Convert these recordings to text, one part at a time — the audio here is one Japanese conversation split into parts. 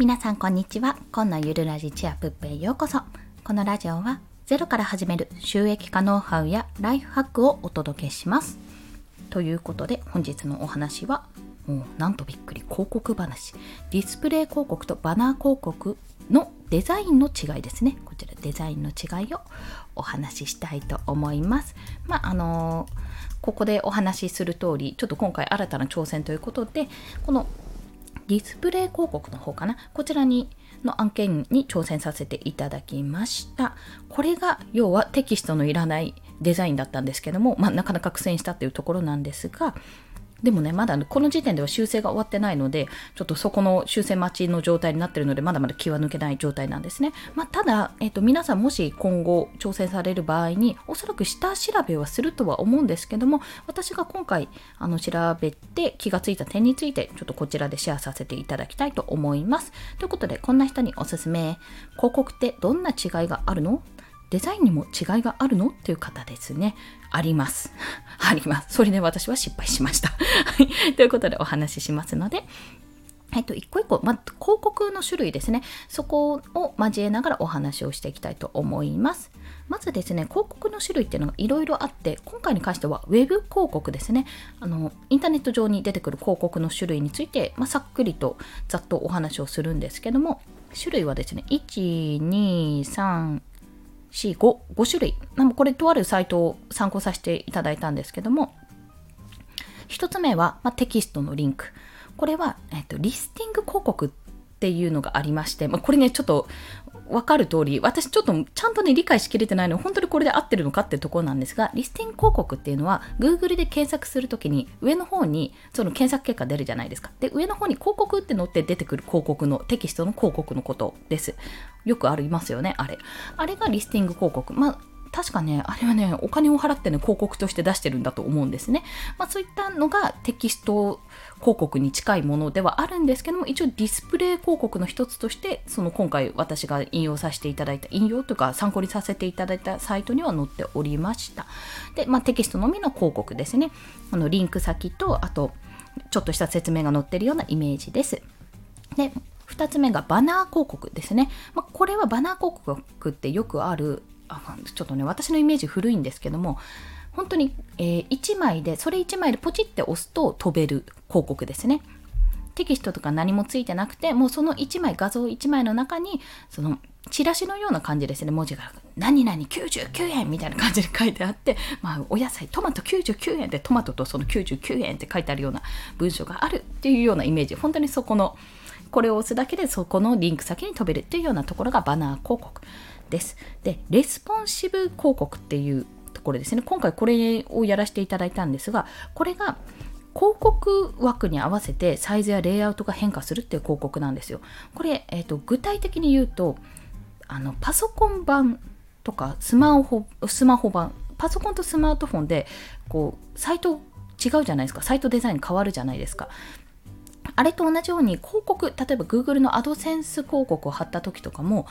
皆さんこんにちは。今のゆるラジチアプッペへようこそこのラジオはゼロから始める収益化ノウハウやライフハックをお届けします。ということで本日のお話はもうなんとびっくり広告話ディスプレイ広告とバナー広告のデザインの違いですね。こちらデザインの違いをお話ししたいと思います。まああのー、ここでお話しする通りちょっと今回新たな挑戦ということでこのディスプレイ広告の方かな？こちらにの案件に挑戦させていただきました。これが要はテキストのいらないデザインだったんですけども、まあ、なかなか苦戦したっていうところなんですがでもね、まだこの時点では修正が終わってないので、ちょっとそこの修正待ちの状態になっているので、まだまだ気は抜けない状態なんですね。まあ、ただ、えっ、と、皆さんもし今後挑戦される場合に、おそらく下調べはするとは思うんですけども、私が今回、あの、調べて気がついた点について、ちょっとこちらでシェアさせていただきたいと思います。ということで、こんな人におすすめ。広告ってどんな違いがあるの？デザインにも違いがあるの？という方ですね。あります。あります。それで私は失敗しました。ということでお話ししますので、えっと、一個一個、ま、広告の種類ですね。そこを交えながらお話をしていきたいと思います。まずですね、広告の種類っていうのがいろいろあって、今回に関しては Web 広告ですね。あの、インターネット上に出てくる広告の種類について、まあ、さっくりとざっとお話をするんですけども、種類はですね、1、2、3、4、5、5種類。これとあるサイトを参考させていただいたんですけども、1つ目は、まあ、テキストのリンク。これは、えっと、リスティング広告っていうのがありまして、まあ、これね、ちょっとわかる通り、私ちょっとちゃんとね、理解しきれてないの本当にこれで合ってるのかっていうところなんですが、リスティング広告っていうのは、Google で検索するときに、上の方にその検索結果出るじゃないですか。で、上の方に広告って載って出てくる広告の、テキストの広告のことです。よくありますよね、あれ。あれがリスティング広告。まあ確かね、あれはね、お金を払ってね、広告として出してるんだと思うんですね。まあそういったのがテキスト広告に近いものではあるんですけども、一応ディスプレイ広告の一つとして、その今回私が引用させていただいた、引用というか参考にさせていただいたサイトには載っておりました。で、まあテキストのみの広告ですね。あのリンク先と、あと、ちょっとした説明が載ってるようなイメージです。で、2つ目がバナー広告ですね。まあ、これはバナー広告ってよくあるちょっとね私のイメージ古いんですけども本当に、えー、1枚でそれ1枚でポチって押すと飛べる広告ですね。テキストとか何もついてなくてもうその1枚画像1枚の中にそのチラシのような感じですね。文字が何々99円みたいな感じで書いてあって、まあ、お野菜トマト99円でトマトとその99円って書いてあるような文章があるっていうようなイメージ。本当にそこのこれを押すだけでそこのリンク先に飛べるっていうようなところがバナー広告。です。で、レスポンシブ広告っていうところですね。今回これをやらせていただいたんですが、これが広告枠に合わせてサイズやレイアウトが変化するっていう広告なんですよ。これ、えーと、具体的に言うとあのパソコン版とかスマホスマホ版パソコンとスマートフォンでこうサイト違うじゃないですかサイトデザイン変わるじゃないですかあれと同じように広告例えば Google のアドセンス広告を貼った時とかも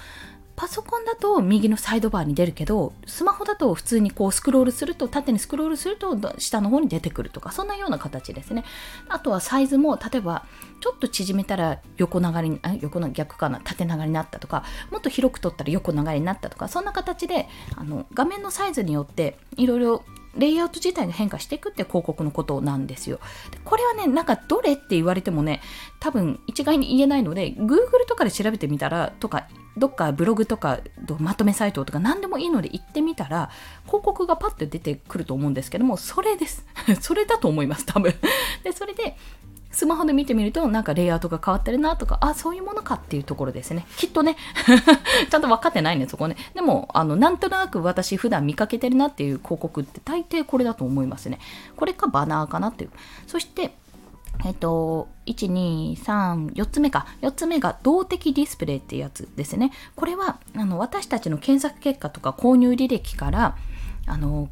パソコンだと右のサイドバーに出るけどスマホだと普通にこうスクロールすると縦にスクロールすると下の方に出てくるとかそんなような形ですねあとはサイズも例えばちょっと縮めたら横長にあ横の逆かな縦長になったとかもっと広く取ったら横長になったとかそんな形であの画面のサイズによっていろいろレイアウト自体が変化していくって広告のことなんですよ。これはね、なんかどれって言われてもね、多分一概に言えないので、Google とかで調べてみたら、とか、どっかブログとかまとめサイトとか何でもいいので行ってみたら、広告がパッと出てくると思うんですけども、それです。それだと思います、多分。で、それで、スマホで見てみるとなんかレイアウトが変わってるなとかあそういうものかっていうところですね。きっとね。ちゃんと分かってないねそこね。でもあのなんとなく私普段見かけてるなっていう広告って大抵これだと思いますね。これかバナーかなっていう。そしてえっと、1、2、3、4つ目か。4つ目が動的ディスプレイっていうやつですね。これは、あの、私たちの検索結果とか購入履歴から、あの、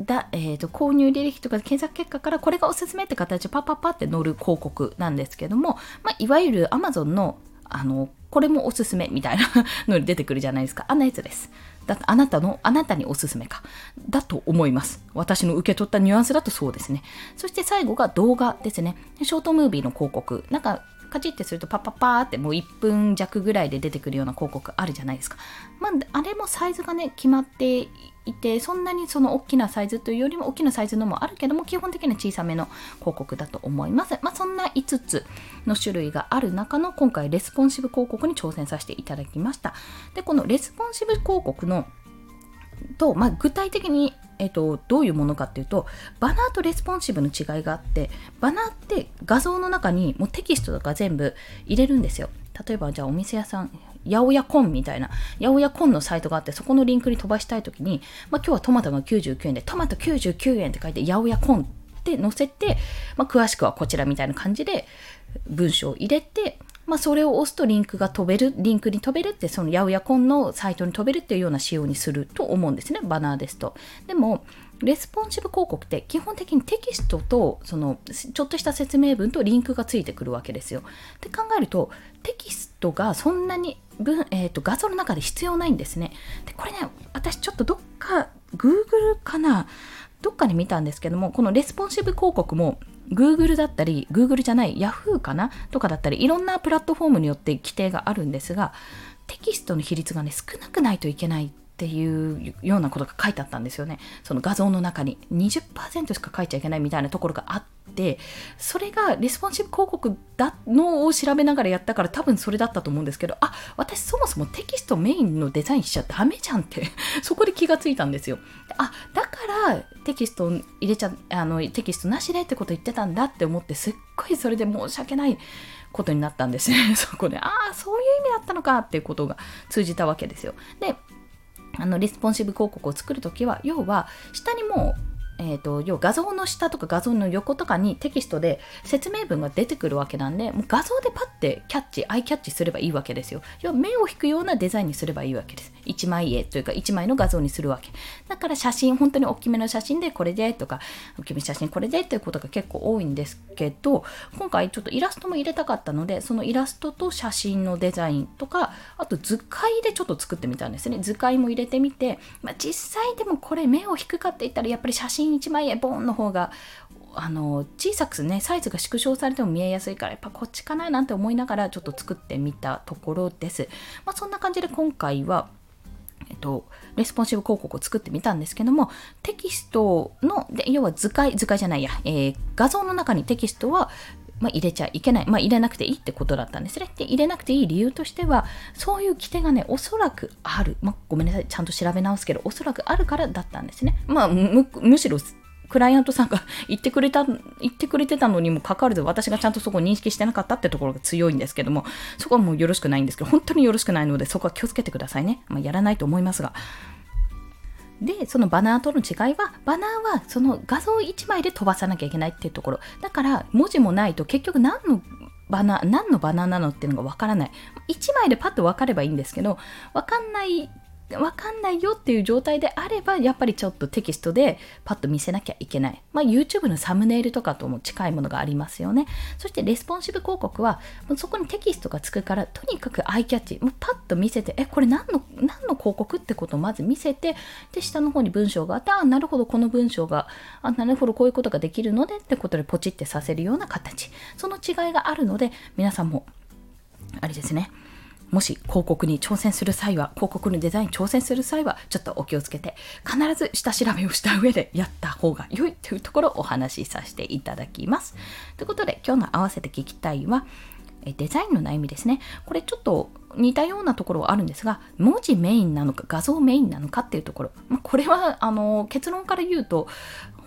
だえーと、購入履歴とか検索結果からこれがおすすめって形でパッパッパって載る広告なんですけども、まあ、いわゆる Amazon のあのこれもおすすめみたいなのに出てくるじゃないですかあんなやつですだあなたのあなたにおすすめか。だと思います。私の受け取ったニュアンスだとそうですね。そして最後が動画ですね。ショートムービーの広告。なんかカチッてするとパッパッパーってもう1分弱ぐらいで出てくるような広告あるじゃないですか。まあ、あれもサイズがね、決まっていて、そんなにその大きなサイズというよりも大きなサイズのもあるけども、基本的には小さめの広告だと思います。まあ、そんな5つの種類がある中の今回レスポンシブ広告に挑戦させていただきました。で、このレスポンシブ広告のと、まあ、具体的にえっと、どういうものかっていうとバナーとレスポンシブの違いがあってバナーって画像の中にもうテキストとか全部入れるんですよ。例えばじゃあお店屋さん八百屋コンみたいな八百屋コンのサイトがあってそこのリンクに飛ばしたい時に、まあ、今日はトマトが99円でトマト99円って書いて八百屋コンって載せて、まあ、詳しくはこちらみたいな感じで文章を入れてまあ、それを押すとリンクが飛べる、リンクに飛べるって、そのヤオヤコンのサイトに飛べるっていうような仕様にすると思うんですね、バナーですと。でも、レスポンシブ広告って基本的にテキストとそのちょっとした説明文とリンクがついてくるわけですよ。って考えるとテキストがそんなに文、えーと、画像の中で必要ないんですね。でこれね私ちょっとどっか Google かな？どっかで見たんですけどもこのレスポンシブ広告も Google だったり、Google じゃない Yahoo かなとかだったり、いろんなプラットフォームによって規定があるんですが、テキストの比率がね、少なくないといけないっていうようなことが書いてあったんですよね。その画像の中に20%しか書いちゃいけないみたいなところがあって、それがレスポンシブ広告だのを調べながらやったから多分それだったと思うんですけど、あ、私そもそもテキストメインのデザインしちゃダメじゃんって そこで気がついたんですよ。あ、だからテキスト入れちゃ、あの、テキストなしでってこと言ってたんだって思って、すっごいそれで申し訳ないことになったんですね。そこで、ああ、そういう意味だったのかっていうことが通じたわけですよ。で、あのレスポンシブ広告を作るときは要は下にもうえーと、要は画像の下とか画像の横とかにテキストで説明文が出てくるわけなんでもう画像でパッてキャッチアイキャッチすればいいわけですよ。要は目を引くようなデザインにすればいいわけです。1枚絵というか1枚の画像にするわけ。だから写真本当に大きめの写真でこれでとか大きめ写真これでっていうことが結構多いんですけど今回ちょっとイラストも入れたかったのでそのイラストと写真のデザインとかあと図解でちょっと作ってみたんですね。図解も入れてみて、まあ、実際でもこれ目を引くかって言ったらやっぱり写真1枚円ボンの方があの小さくねサイズが縮小されても見えやすいからやっぱこっちかななんて思いながらちょっと作ってみたところです。まあ、そんな感じで今回はえっと、レスポンシブ広告を作ってみたんですけども、テキストの、で要は図解、図解じゃないや、えー、画像の中にテキストはまあ、入れちゃいけない、まあ、入れなくていいってことだったんですね。で入れなくていい理由としてはそういう規定がねおそらくある、まあ、ごめんなさいちゃんと調べ直すけどおそらくあるからだったんですね。まあむむしろクライアントさんが言ってくれた、言ってくれてたのにもかかわらず私がちゃんとそこを認識してなかったってところが強いんですけども、そこはもうよろしくないんですけど、本当によろしくないのでそこは気をつけてくださいね。まあ、やらないと思いますが。で、そのバナーとの違いは、バナーはその画像1枚で飛ばさなきゃいけないっていうところ。だから、文字もないと結局何のバナー、何のバナーなのっていうのがわからない。1枚でパッと分かればいいんですけど、わかんないわかんないよっていう状態であれば、やっぱりちょっとテキストでパッと見せなきゃいけない。まあ、YouTube のサムネイルとかとも近いものがありますよね。そしてレスポンシブ広告は、そこにテキストがつくから、とにかくアイキャッチ、もうパッと見せて、え、これ何の、何の広告ってことをまず見せて、で、下の方に文章があって、あ、なるほど、この文章が、あ、なるほど、こういうことができるのでってことでポチってさせるような形。その違いがあるので、皆さんも、あれですね。もし広告に挑戦する際は、広告のデザイン挑戦する際は、ちょっとお気をつけて、必ず下調べをした上でやった方が良いというところをお話しさせていただきます。ということで、今日の合わせて聞きたいは、デザインの悩みですね。これちょっと似たようなところはあるんですが、文字メインなのか画像メインなのかっていうところ。まあ、これはあの結論から言うと、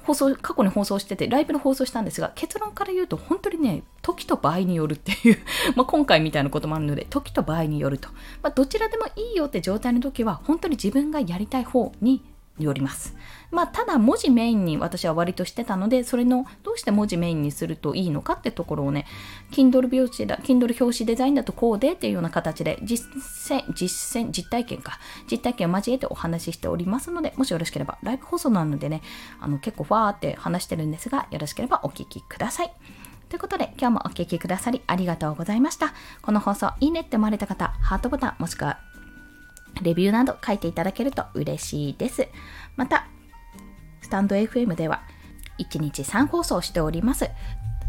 放送、過去に放送してて、ライブの放送したんですが、結論から言うと、本当にね、時と場合によるっていう まあ今回みたいなこともあるので、時と場合によると。まあ、どちらでもいいよって状態の時は、本当に自分がやりたい方によります。まあ、ただ文字メインに私は割としてたので、それのどうして文字メインにするといいのかってところをね、Kindle 表紙だ、Kindle 表紙デザインだとこうでっていうような形で実践、実践、実体験か、実体験を交えてお話ししておりますので、もしよろしければ、ライブ放送なのでね、あの結構ファーって話してるんですが、よろしければお聞きください。ということで、今日もお聴きくださりありがとうございました。この放送いいねって思われた方、ハートボタンもしくはレビューなど書いていただけると嬉しいです。また、スタンド FM では1日3放送しております。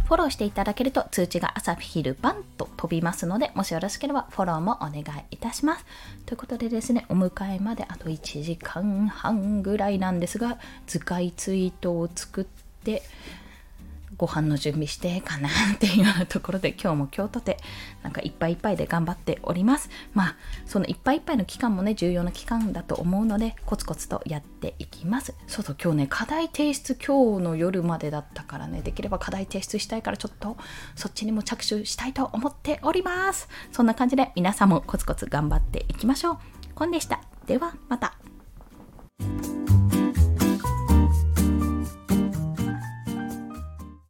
フォローしていただけると通知が朝昼晩と飛びますので、もしよろしければフォローもお願いいたします。ということでですね、お迎えまであと1時間半ぐらいなんですが、図解ツイートを作って、ご飯の準備してかなっていうところで今日も今日とてなんかいっぱいいっぱいで頑張っております。まあそのいっぱいいっぱいの期間もね重要な期間だと思うのでコツコツとやっていきます。そうそう今日ね課題提出今日の夜までだったからねできれば課題提出したいからちょっとそっちにも着手したいと思っております。そんな感じで皆さんもコツコツ頑張っていきましょう。コンでした。ではまた。